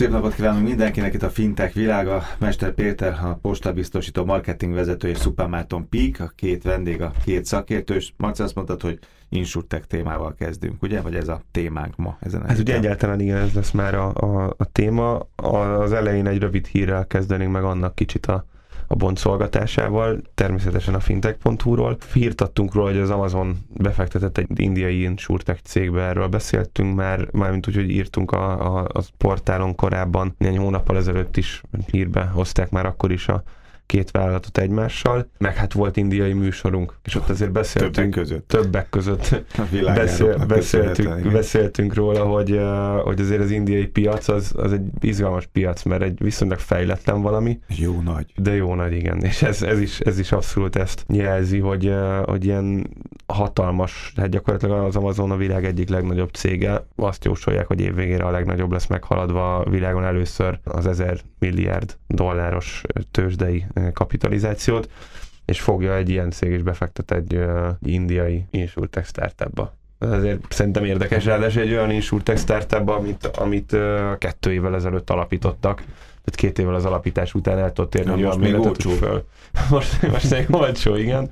Szép napot kívánunk mindenkinek itt a Fintech világa. Mester Péter, a postabiztosító marketing vezető és Supermárton Peak, a két vendég, a két szakértő, és Marci azt mondtad, hogy insurtech témával kezdünk, ugye? Vagy ez a témánk ma? Ezen hát ugye egyáltalán igen, ez lesz már a, a, a téma. Az elején egy rövid hírrel kezdenénk meg annak kicsit a, a bontszolgatásával, természetesen a fintech.hu-ról. Hírt róla, hogy az Amazon befektetett egy indiai insurtech cégbe, erről beszéltünk már, mármint úgy, hogy írtunk a, a, a portálon korábban, néhány hónappal ezelőtt is hírbe hozták már akkor is a két vállalatot egymással, meg hát volt indiai műsorunk, és ott azért beszéltünk. Többek között. Többek között beszél, beszéltünk, beszéltünk róla, hogy, uh, hogy azért az indiai piac az, az egy izgalmas piac, mert egy viszonylag fejletlen valami. Jó nagy. De jó nagy, igen. És ez, ez, is, ez is abszolút ezt jelzi, hogy, uh, hogy ilyen hatalmas, hát gyakorlatilag az Amazon a világ egyik legnagyobb cége. Azt jósolják, hogy évvégére a legnagyobb lesz meghaladva a világon először az ezer milliárd dolláros tőzsdei kapitalizációt, és fogja egy ilyen cég is befektet egy uh, indiai insurtech startupba. Ez azért szerintem érdekes, ráadásul egy olyan insurtech startupba, amit, amit uh, kettő évvel ezelőtt alapítottak, tehát két évvel az alapítás után el tudott érni, hogy olyan méretet föl. Most, most még olcsó, igen.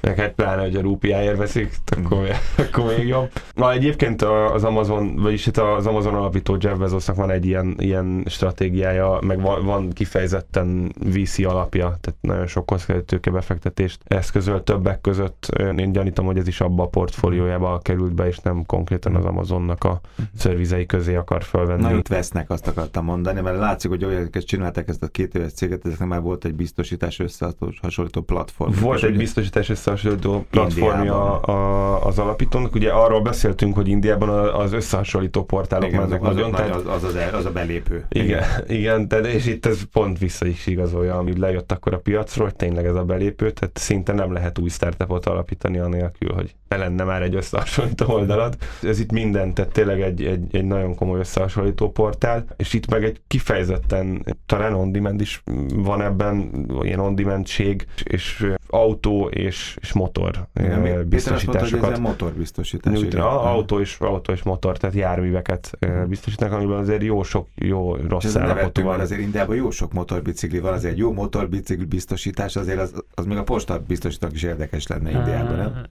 Meg hát pláne, hogy a rúpiáért veszik, akkor, mm. akkor még jobb. Na egyébként az Amazon, vagyis itt az Amazon alapító Jeff Bezosnak van egy ilyen, ilyen stratégiája, meg van, van kifejezetten VC alapja, tehát nagyon sok tőke befektetést eszközöl többek között. Én gyanítom, hogy ez is abba a portfóliójába került be, és nem konkrétan az Amazonnak a szervizei közé akar felvenni. Na itt vesznek, azt akartam mondani, mert látszik, hogy olyan, csinálták ezt a két éves céget, ezeknek már volt egy biztosítás össze hasonlító platform. Volt egy biztosítás összehasonlító platformja a, az alapítónak. Ugye arról beszéltünk, hogy Indiában az összehasonlító portálok igen, azok nagyon... Az, az, az, az, az, a belépő. Igen, igen, de, és itt ez pont vissza is igazolja, ami lejött akkor a piacról, hogy tényleg ez a belépő, tehát szinte nem lehet új startupot alapítani anélkül, hogy be lenne már egy összehasonlító oldalad. Ez itt minden, tehát tényleg egy, egy, egy nagyon komoly összehasonlító portál, és itt meg egy kifejezetten, talán on-demand is van ebben, ilyen on-demand segítség és autó és, és motor Igen, biztosításokat. Ez motorbiztosítás. Nyújt, autó és, autó és motor, tehát járműveket uh-huh. biztosítanak, amiben azért jó sok, jó rossz állapotú van. Azért Indiában jó sok motorbicikli van, azért jó motorbicikli biztosítás, azért az, az még a posta biztosítanak is érdekes lenne Indiában, nem?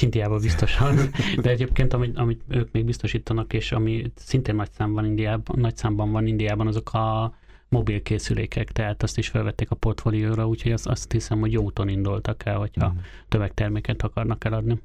Indiában biztosan, de egyébként amit, amit ők még biztosítanak, és ami szintén nagy számban Indiában, nagy számban van Indiában, azok a mobil készülékek, tehát azt is felvették a portfólióra, úgyhogy azt, azt hiszem, hogy jó úton indultak el, hogyha mm. tömegterméket akarnak eladni.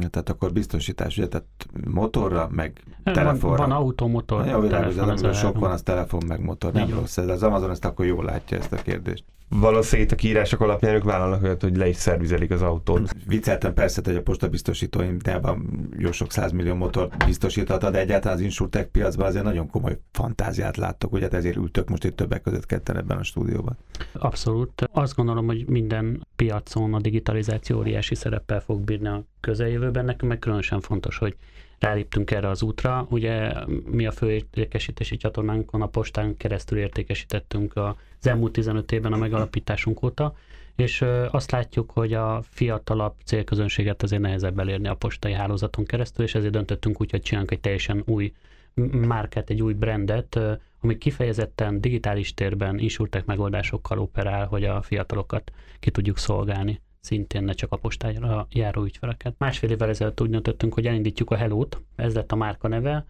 Ja, tehát akkor biztosítás, ugye, tehát motorra, meg telefonra. Van, van autó, motor, Na, jó, telefon, az, az sok van, az telefon, meg motor, nem rossz. Ez az Amazon ezt akkor jól látja ezt a kérdést valószínűleg a kiírások alapján ők vállalnak olyat, hogy le is szervizelik az autót. Vicceltem persze, hogy a postabiztosítóim teában jó sok százmillió motor biztosíthat, de egyáltalán az insurtech piacban azért nagyon komoly fantáziát láttok, ugye ezért ültök most itt többek között ketten ebben a stúdióban. Abszolút. Azt gondolom, hogy minden piacon a digitalizáció óriási szereppel fog bírni a közeljövőben. Nekünk meg különösen fontos, hogy ráléptünk erre az útra. Ugye mi a fő értékesítési csatornánkon a postán keresztül értékesítettünk az elmúlt 15 évben a megalapításunk óta, és azt látjuk, hogy a fiatalabb célközönséget azért nehezebb elérni a postai hálózaton keresztül, és ezért döntöttünk úgy, hogy csinálunk egy teljesen új márkát, egy új brandet, ami kifejezetten digitális térben insurtech megoldásokkal operál, hogy a fiatalokat ki tudjuk szolgálni szintén ne csak a postára járó ügyfeleket. Másfél évvel ezelőtt úgy döntöttünk, hogy elindítjuk a Hello-t, ez lett a márka neve,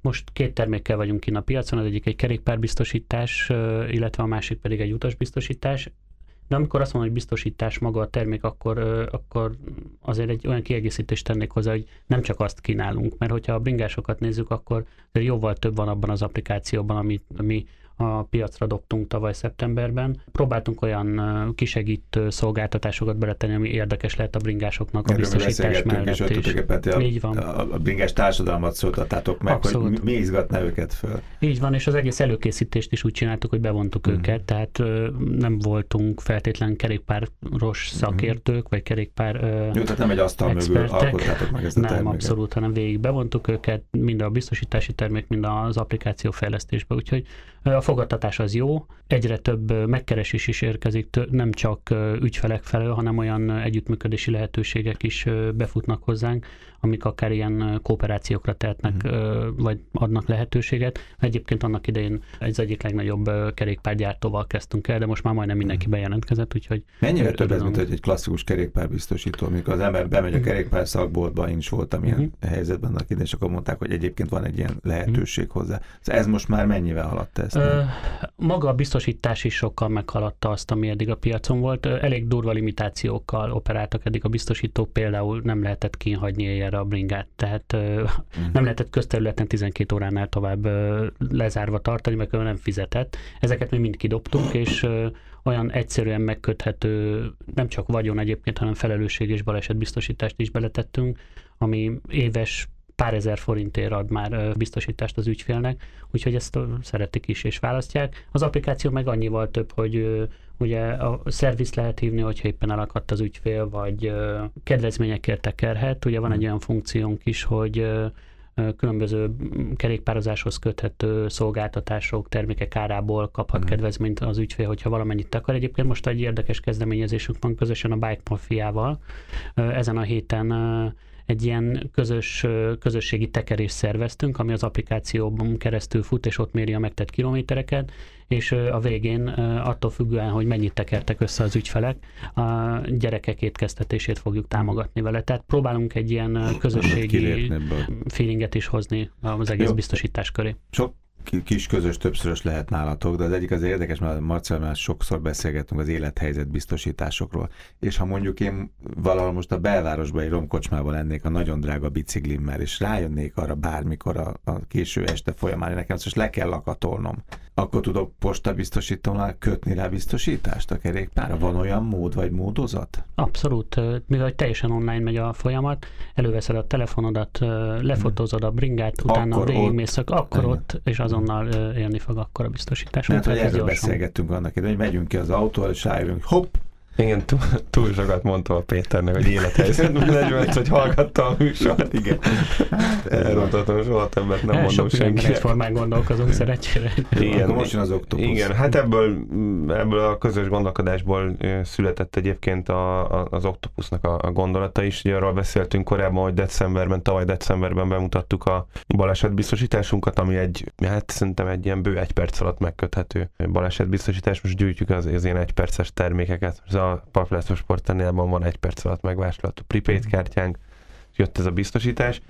most két termékkel vagyunk kint a piacon, az egyik egy kerékpárbiztosítás, illetve a másik pedig egy utasbiztosítás. De amikor azt mondom, hogy biztosítás maga a termék, akkor, akkor azért egy olyan kiegészítést tennék hozzá, hogy nem csak azt kínálunk, mert hogyha a bringásokat nézzük, akkor jóval több van abban az applikációban, amit mi a piacra dobtunk tavaly szeptemberben. Próbáltunk olyan kisegítő szolgáltatásokat beletenni, ami érdekes lehet a bringásoknak a Erről biztosítás mellett is. is. Így van. A, a bringás társadalmat szóltatátok meg, Abszolút. hogy mi izgatná őket föl. Így van, és az egész előkészítést is úgy csináltuk, hogy bevontuk mm. őket, tehát nem voltunk feltétlen kerékpáros mhm. szakértők, mm. vagy kerékpár Jó, tehát nem egy asztal mögül alkottátok meg ezt a Nem, terméket. abszolút, hanem végig bevontuk őket, mind a biztosítási termék, mind az applikáció fejlesztésbe, úgyhogy a fogadtatás az jó, egyre több megkeresés is érkezik, nem csak ügyfelek felől, hanem olyan együttműködési lehetőségek is befutnak hozzánk, amik akár ilyen kooperációkra tehetnek, uh-huh. vagy adnak lehetőséget. Egyébként annak idején egy egyik legnagyobb kerékpárgyártóval kezdtünk el, de most már majdnem mindenki mhm. bejelentkezett, úgyhogy... Mennyire több ez, mint egy klasszikus kerékpárbiztosító, amikor az ember bemegy a kerékpár szakboltba, én is voltam ilyen uh-huh. helyzetben annak idején, és akkor mondták, hogy egyébként van egy ilyen lehetőség uh-huh. hozzá. Ez most már mennyivel haladta ezt? Uh, maga a biztosítás is sokkal meghaladta azt, ami eddig a piacon volt. Elég durva limitációkkal operáltak eddig a biztosítók, például nem lehetett kínhagyni éjjelre a bringát, tehát uh-huh. nem lehetett közterületen 12 óránál tovább lezárva tartani, mert nem fizetett. Ezeket mi mind kidobtunk, és olyan egyszerűen megköthető, nem csak vagyon egyébként, hanem felelősség és balesetbiztosítást is beletettünk, ami éves pár ezer forintért ad már biztosítást az ügyfélnek, úgyhogy ezt szeretik is és választják. Az applikáció meg annyival több, hogy ugye a szerviz lehet hívni, hogyha éppen elakadt az ügyfél, vagy kedvezményekért tekerhet. Ugye van egy olyan funkciónk is, hogy különböző kerékpározáshoz köthető szolgáltatások, termékek árából kaphat uh-huh. kedvezményt az ügyfél, hogyha valamennyit akar. Egyébként most egy érdekes kezdeményezésünk van közösen a Bike Mafiával. Ezen a héten egy ilyen közös, közösségi tekerést szerveztünk, ami az applikációban keresztül fut, és ott méri a megtett kilométereket, és a végén attól függően, hogy mennyit tekertek össze az ügyfelek, a gyerekek étkeztetését fogjuk támogatni vele. Tehát próbálunk egy ilyen közösségi feelinget is hozni az egész Jó. biztosítás köré. Sok kis közös többszörös lehet nálatok, de az egyik az érdekes, mert Marcel, már sokszor beszélgetünk az élethelyzet biztosításokról, és ha mondjuk én valahol most a belvárosban egy romkocsmában lennék a nagyon drága biciklimmel, és rájönnék arra bármikor a, a késő este folyamán, nekem most le kell lakatolnom, akkor tudok postabiztosítónál kötni rá biztosítást a kerékpára? Van olyan mód vagy módozat? Abszolút, mivel teljesen online megy a folyamat, előveszed a telefonodat, lefotózod a bringát, utána végigmész, akkor ott, és azonnal élni fog akkor a biztosítás. Mert hogy erről beszélgettünk annak idején, hogy megyünk ki az autóval, és rájövünk, hopp, igen, túl, túl sokat mondtam a Péternek, hogy élethelyzetben legyen, hogy hallgatta a műsort. Igen. Elrontatom, soha többet nem mondom senkinek. Egyformán gondolkozunk szerencsére. Igen, most jön az oktopusz. Igen, hát ebből, ebből a közös gondolkodásból született egyébként a, a, az oktopusznak a, a gondolata is. Ugye arról beszéltünk korábban, hogy decemberben, tavaly decemberben bemutattuk a balesetbiztosításunkat, ami egy, hát szerintem egy ilyen bő egy perc alatt megköthető balesetbiztosítás. Most gyűjtjük az, az ilyen egyperces termékeket. Ez a Parklászló sporttenélban van egy perc alatt megvásárolható prepaid mhm. kártyánk, jött ez a biztosítás,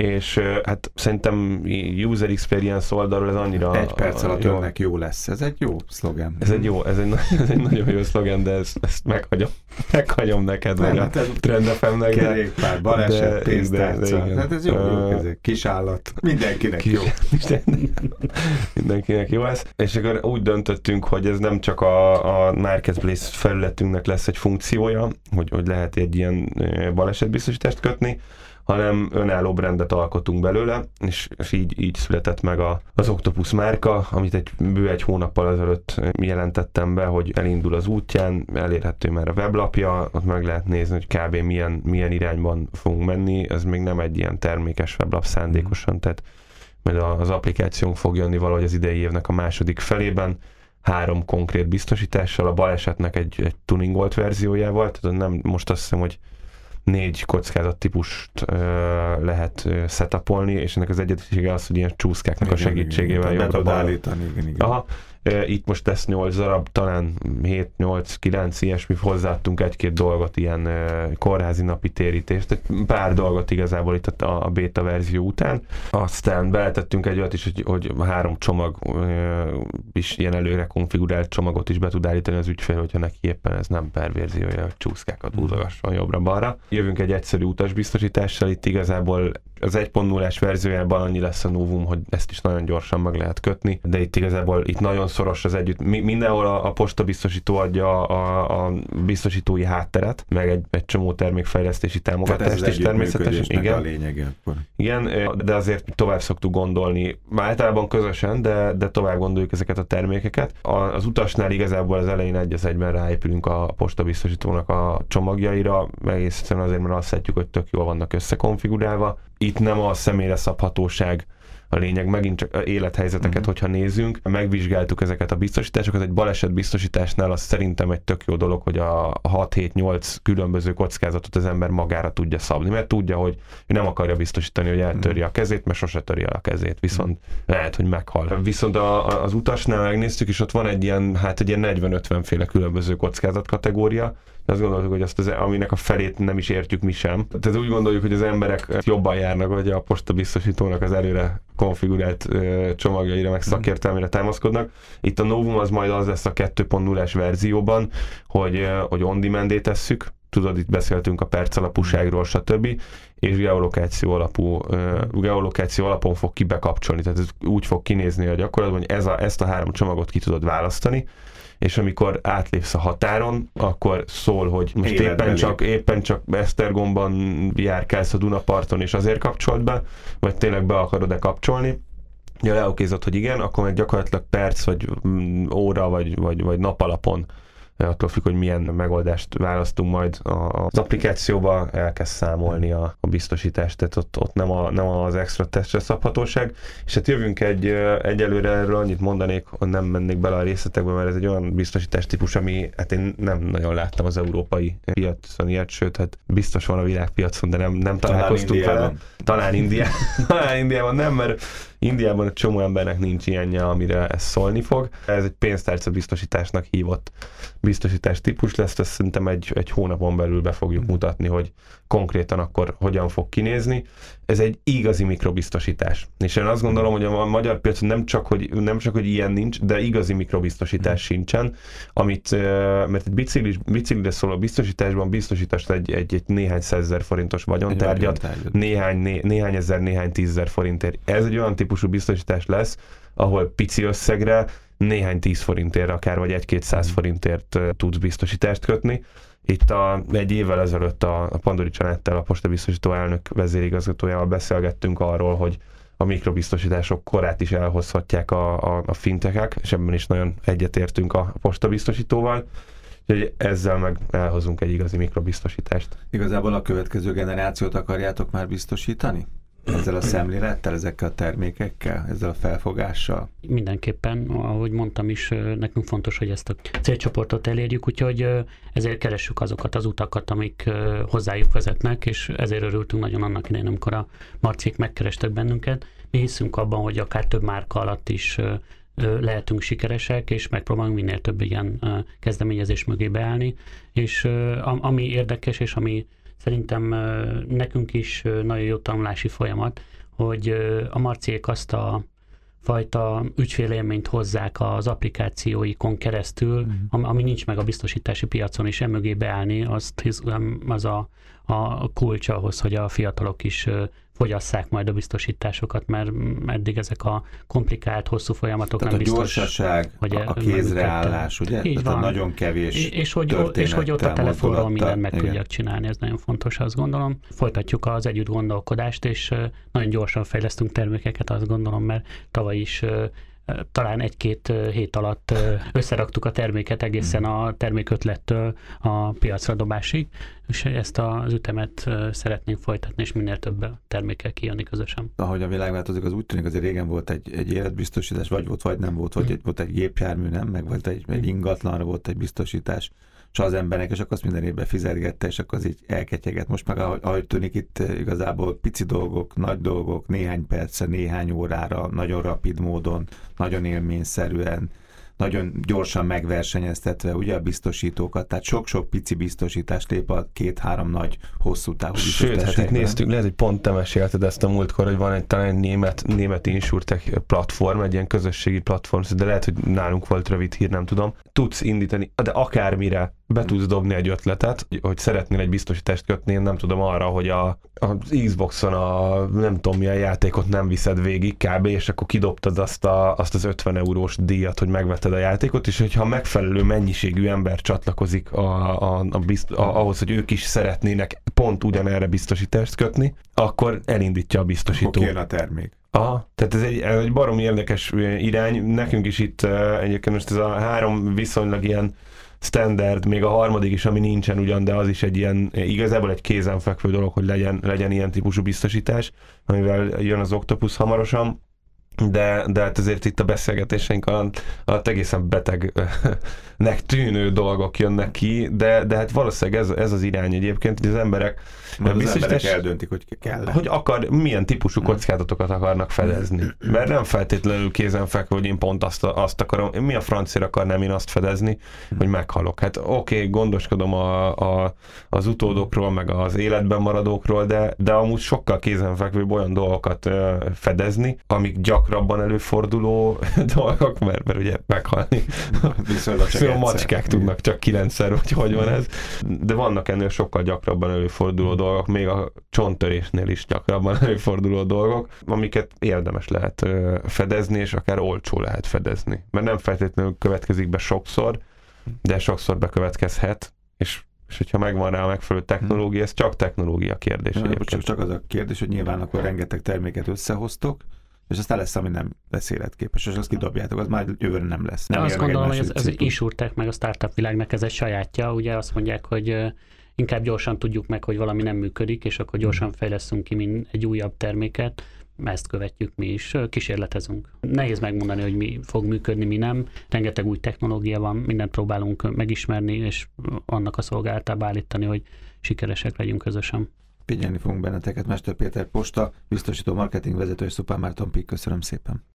és hát szerintem user experience oldalról ez annyira... Egy perc alatt jó, önnek jó lesz. Ez egy jó szlogen. Ez egy jó, ez egy, ez egy nagyon jó szlogen, de ezt, ezt meghagyom, meghagyom neked, vagy a hát trendefemnek. Kerékpár, baleset, pénztárca. Hát ez jó, jó ez kis állat. Mindenkinek kis, jó. Mindenkinek jó ez. És akkor úgy döntöttünk, hogy ez nem csak a, a Marketplace felületünknek lesz egy funkciója, hogy, hogy lehet egy ilyen balesetbiztosítást kötni, hanem önálló brandet alkotunk belőle, és, és így, így született meg a, az Octopus márka, amit egy bő egy hónappal ezelőtt jelentettem be, hogy elindul az útján, elérhető már a weblapja, ott meg lehet nézni, hogy kb. milyen, milyen irányban fogunk menni, ez még nem egy ilyen termékes weblap szándékosan, tehát mert az applikációnk fog jönni valahogy az idei évnek a második felében, három konkrét biztosítással, a balesetnek egy, egy tuningolt verziójával, tehát nem most azt hiszem, hogy négy kockázat típust uh, lehet setupolni, és ennek az egyetisége az, hogy ilyen csúszkáknak igen, a segítségével igen, jobbra állítani. Igen, igen. Aha, itt most lesz 8 darab, talán 7, 8, 9 ilyesmi, hozzáadtunk egy-két dolgot, ilyen kórházi napi térítést, egy pár dolgot igazából itt a, a beta verzió után. Aztán beletettünk egy olyat is, hogy, hogy három csomag is ilyen előre konfigurált csomagot is be tud állítani az ügyfél, hogyha neki éppen ez nem per verziója, hogy csúszkákat húzogasson jobbra-balra. Jövünk egy egyszerű utasbiztosítással, itt igazából az 1.0-es verziójában annyi lesz a novum, hogy ezt is nagyon gyorsan meg lehet kötni, de itt igazából itt nagyon szoros az együtt. Mi, mindenhol a, a posta biztosító adja a, a biztosítói hátteret, meg egy, egy csomó termékfejlesztési támogatást is természetesen. Igen. A lényege akkor. Igen, de azért tovább szoktuk gondolni, általában közösen, de, de tovább gondoljuk ezeket a termékeket. A, az utasnál igazából az elején egy az egyben ráépülünk a posta biztosítónak a csomagjaira, egész egyszerűen azért, mert azt szeretjük, hogy tök jól vannak összekonfigurálva itt nem a személyre szabhatóság a lényeg. Megint csak élethelyzeteket, Mhm. hogyha nézzünk, megvizsgáltuk ezeket a biztosításokat. Egy baleset biztosításnál az szerintem egy tök jó dolog, hogy a 6-7-8 különböző kockázatot az ember magára tudja szabni, mert tudja, hogy ő nem akarja biztosítani, hogy eltörje a kezét, mert sose töri el a kezét, viszont lehet, hogy meghal. Viszont a, a- az utasnál megnéztük, és ott van egy ilyen, hát egy ilyen 40-50 féle különböző kockázatkategória, azt gondoltuk, hogy azt az, aminek a felét nem is értjük mi sem. Tehát úgy gondoljuk, hogy az emberek jobban járnak, hogy a posta biztosítónak az előre konfigurált csomagjaira, meg szakértelmére támaszkodnak. Itt a Novum az majd az lesz a 2.0-es verzióban, hogy, hogy on demand tesszük, tudod, itt beszéltünk a perc alapúságról, stb. és geolokáció alapú, geolokáció alapon fog ki bekapcsolni, tehát ez úgy fog kinézni a gyakorlatban, hogy ez a, ezt a három csomagot ki tudod választani, és amikor átlépsz a határon, akkor szól, hogy most Életbe éppen csak, éppen csak Esztergomban járkálsz a Dunaparton, és azért kapcsolt be, vagy tényleg be akarod-e kapcsolni. Ja, leokézott, hogy igen, akkor meg gyakorlatilag perc, vagy mm, óra, vagy, vagy, vagy nap alapon attól függ, hogy milyen megoldást választunk majd az applikációba, elkezd számolni a, a biztosítást, tehát ott, ott nem, a, nem az extra testre szabhatóság. És hát jövünk egy, egyelőre erről annyit mondanék, hogy nem mennék bele a részletekbe, mert ez egy olyan biztosítás típus, ami hát én nem nagyon láttam az európai piacon ilyet, sőt, hát biztos van a világpiacon, de nem, nem találkoztunk vele. Indiában. Talán, Indiá... Talán Indiában nem, mert Indiában egy csomó embernek nincs ilyenje, amire ez szólni fog. Ez egy pénztárca biztosításnak hívott biztosítás típus lesz, ezt szerintem egy, egy hónapon belül be fogjuk mutatni, hogy konkrétan akkor hogyan fog kinézni. Ez egy igazi mikrobiztosítás. És én azt gondolom, hogy a magyar piacon nem csak, hogy, nem csak, hogy ilyen nincs, de igazi mikrobiztosítás sincsen, amit, mert egy biciklis, biciklire szóló biztosításban biztosítasz egy, egy, egy néhány százezer forintos vagyontárgyat. néhány, né, néhány ezer, néhány tízezer forintért. Ez egy olyan típusú biztosítás lesz, ahol pici összegre néhány tíz forintért, akár vagy egy-két száz forintért tudsz biztosítást kötni. Itt a, egy évvel ezelőtt a, a Pandori Csanettel, a postabiztosító elnök vezérigazgatójával beszélgettünk arról, hogy a mikrobiztosítások korát is elhozhatják a, a, a fintekek, és ebben is nagyon egyetértünk a postabiztosítóval. Úgyhogy ezzel meg elhozunk egy igazi mikrobiztosítást. Igazából a következő generációt akarjátok már biztosítani? Ezzel a szemlélettel, ezekkel a termékekkel, ezzel a felfogással? Mindenképpen, ahogy mondtam is, nekünk fontos, hogy ezt a célcsoportot elérjük, úgyhogy ezért keressük azokat az utakat, amik hozzájuk vezetnek, és ezért örültünk nagyon annak idején, amikor a Marcik megkerestek bennünket. Mi hiszünk abban, hogy akár több márka alatt is lehetünk sikeresek, és megpróbálunk minél több ilyen kezdeményezés mögé beállni, és ami érdekes, és ami szerintem nekünk is nagyon jó tanulási folyamat, hogy a Marciék azt a fajta ügyfélélményt hozzák az applikációikon keresztül, Mhm. ami, ami nincs meg a biztosítási piacon, és emögé beállni, azt hiszem az a, a kulcs ahhoz, hogy a fiatalok is fogyasszák majd a biztosításokat, mert eddig ezek a komplikált, hosszú folyamatok Tehát a nem biztos. gyorsaság, hogy a, a kézreállás, ugye? Így Tehát a van. nagyon kevés És, és, hogy, és hogy ott a telefonról mindent meg Igen. tudjak csinálni, ez nagyon fontos, azt gondolom. Folytatjuk az együtt gondolkodást, és nagyon gyorsan fejlesztünk termékeket, azt gondolom, mert tavaly is talán egy-két hét alatt összeraktuk a terméket egészen a termékötlettől a piacra dobásig, és ezt az ütemet szeretnénk folytatni, és minél több termékkel kijönni közösen. ahogy a világ változik, az úgy tűnik, azért régen volt egy, egy életbiztosítás, vagy volt, vagy nem volt, vagy egy, volt egy gépjármű, nem, meg volt egy, egy ingatlanra volt egy biztosítás, és az embernek, és akkor azt minden évben fizetgette, és akkor az így elketyeget. Most meg, ahogy, ahogy tűnik, itt eh, igazából pici dolgok, nagy dolgok, néhány percre, néhány órára, nagyon rapid módon, nagyon élményszerűen, nagyon gyorsan megversenyeztetve ugye a biztosítókat, tehát sok-sok pici biztosítást lép a két-három nagy hosszú távú Sőt, hát itt néztük, lehet, hogy pont te mesélted ezt a múltkor, hogy van egy talán egy német, német insurtech platform, egy ilyen közösségi platform, de lehet, hogy nálunk volt rövid hír, nem tudom. Tudsz indítani, de akármire be tudsz dobni egy ötletet, hogy- szeretnél egy biztosítást kötni, én nem tudom arra, hogy a, az Xboxon a nem tudom milyen játékot nem viszed végig kb. és akkor kidobtad azt, a, azt az 50 eurós díjat, hogy megvetted a játékot, és hogyha megfelelő mennyiségű ember csatlakozik a, a, a bizt, a, ahhoz, hogy ők is szeretnének pont ugyanerre biztosítást kötni, akkor elindítja a biztosító. Akkor a termék. Aha, tehát ez egy, ez egy barom érdekes irány. Nekünk is itt egyébként most ez a három viszonylag ilyen standard, még a harmadik is, ami nincsen ugyan, de az is egy ilyen, igazából egy kézenfekvő dolog, hogy legyen, legyen ilyen típusú biztosítás, amivel jön az Octopus hamarosan. De, de hát azért itt a beszélgetéseink alatt, alatt egészen betegnek tűnő dolgok jönnek ki, de, de hát valószínűleg ez, ez az irány egyébként, hogy az emberek Mert az emberek eldöntik, hogy kell hogy akar, milyen típusú kockázatokat akarnak fedezni. Mert nem feltétlenül kézenfekvő, hogy én pont azt, azt akarom, mi a francia akarnám én azt fedezni, hogy meghalok. Hát oké, okay, gondoskodom a, a, az utódokról, meg az életben maradókról, de, de amúgy sokkal kézenfekvőbb olyan dolgokat fedezni, amik gyakrabban előforduló dolgok, mert, mert ugye meghalni. Csak a macskák tudnak csak kilencszer, vagy hogy van ez. De vannak ennél sokkal gyakrabban előforduló dolgok, még a csonttörésnél is gyakrabban előforduló dolgok, amiket érdemes lehet fedezni, és akár olcsó lehet fedezni. Mert nem feltétlenül következik be sokszor, de sokszor bekövetkezhet, és és hogyha megvan rá a megfelelő technológia, ez csak technológia kérdés. Ja, csak, csak az a kérdés, hogy nyilván akkor rengeteg terméket összehoztok, és aztán lesz, ami nem lesz életképes, és azt kidobjátok, az már jövőre nem lesz. Nem De azt gondolom, hogy ez, ez insurtech meg a startup világnak ez egy sajátja, ugye azt mondják, hogy inkább gyorsan tudjuk meg, hogy valami nem működik, és akkor gyorsan fejleszünk ki mint egy újabb terméket, ezt követjük mi is, kísérletezünk. Nehéz megmondani, hogy mi fog működni, mi nem. Rengeteg új technológia van, mindent próbálunk megismerni, és annak a szolgálatába állítani, hogy sikeresek legyünk közösen. Figyelni fogunk benneteket, Mester Péter Posta, biztosító marketing vezető és Szupán Márton Pik. Köszönöm szépen.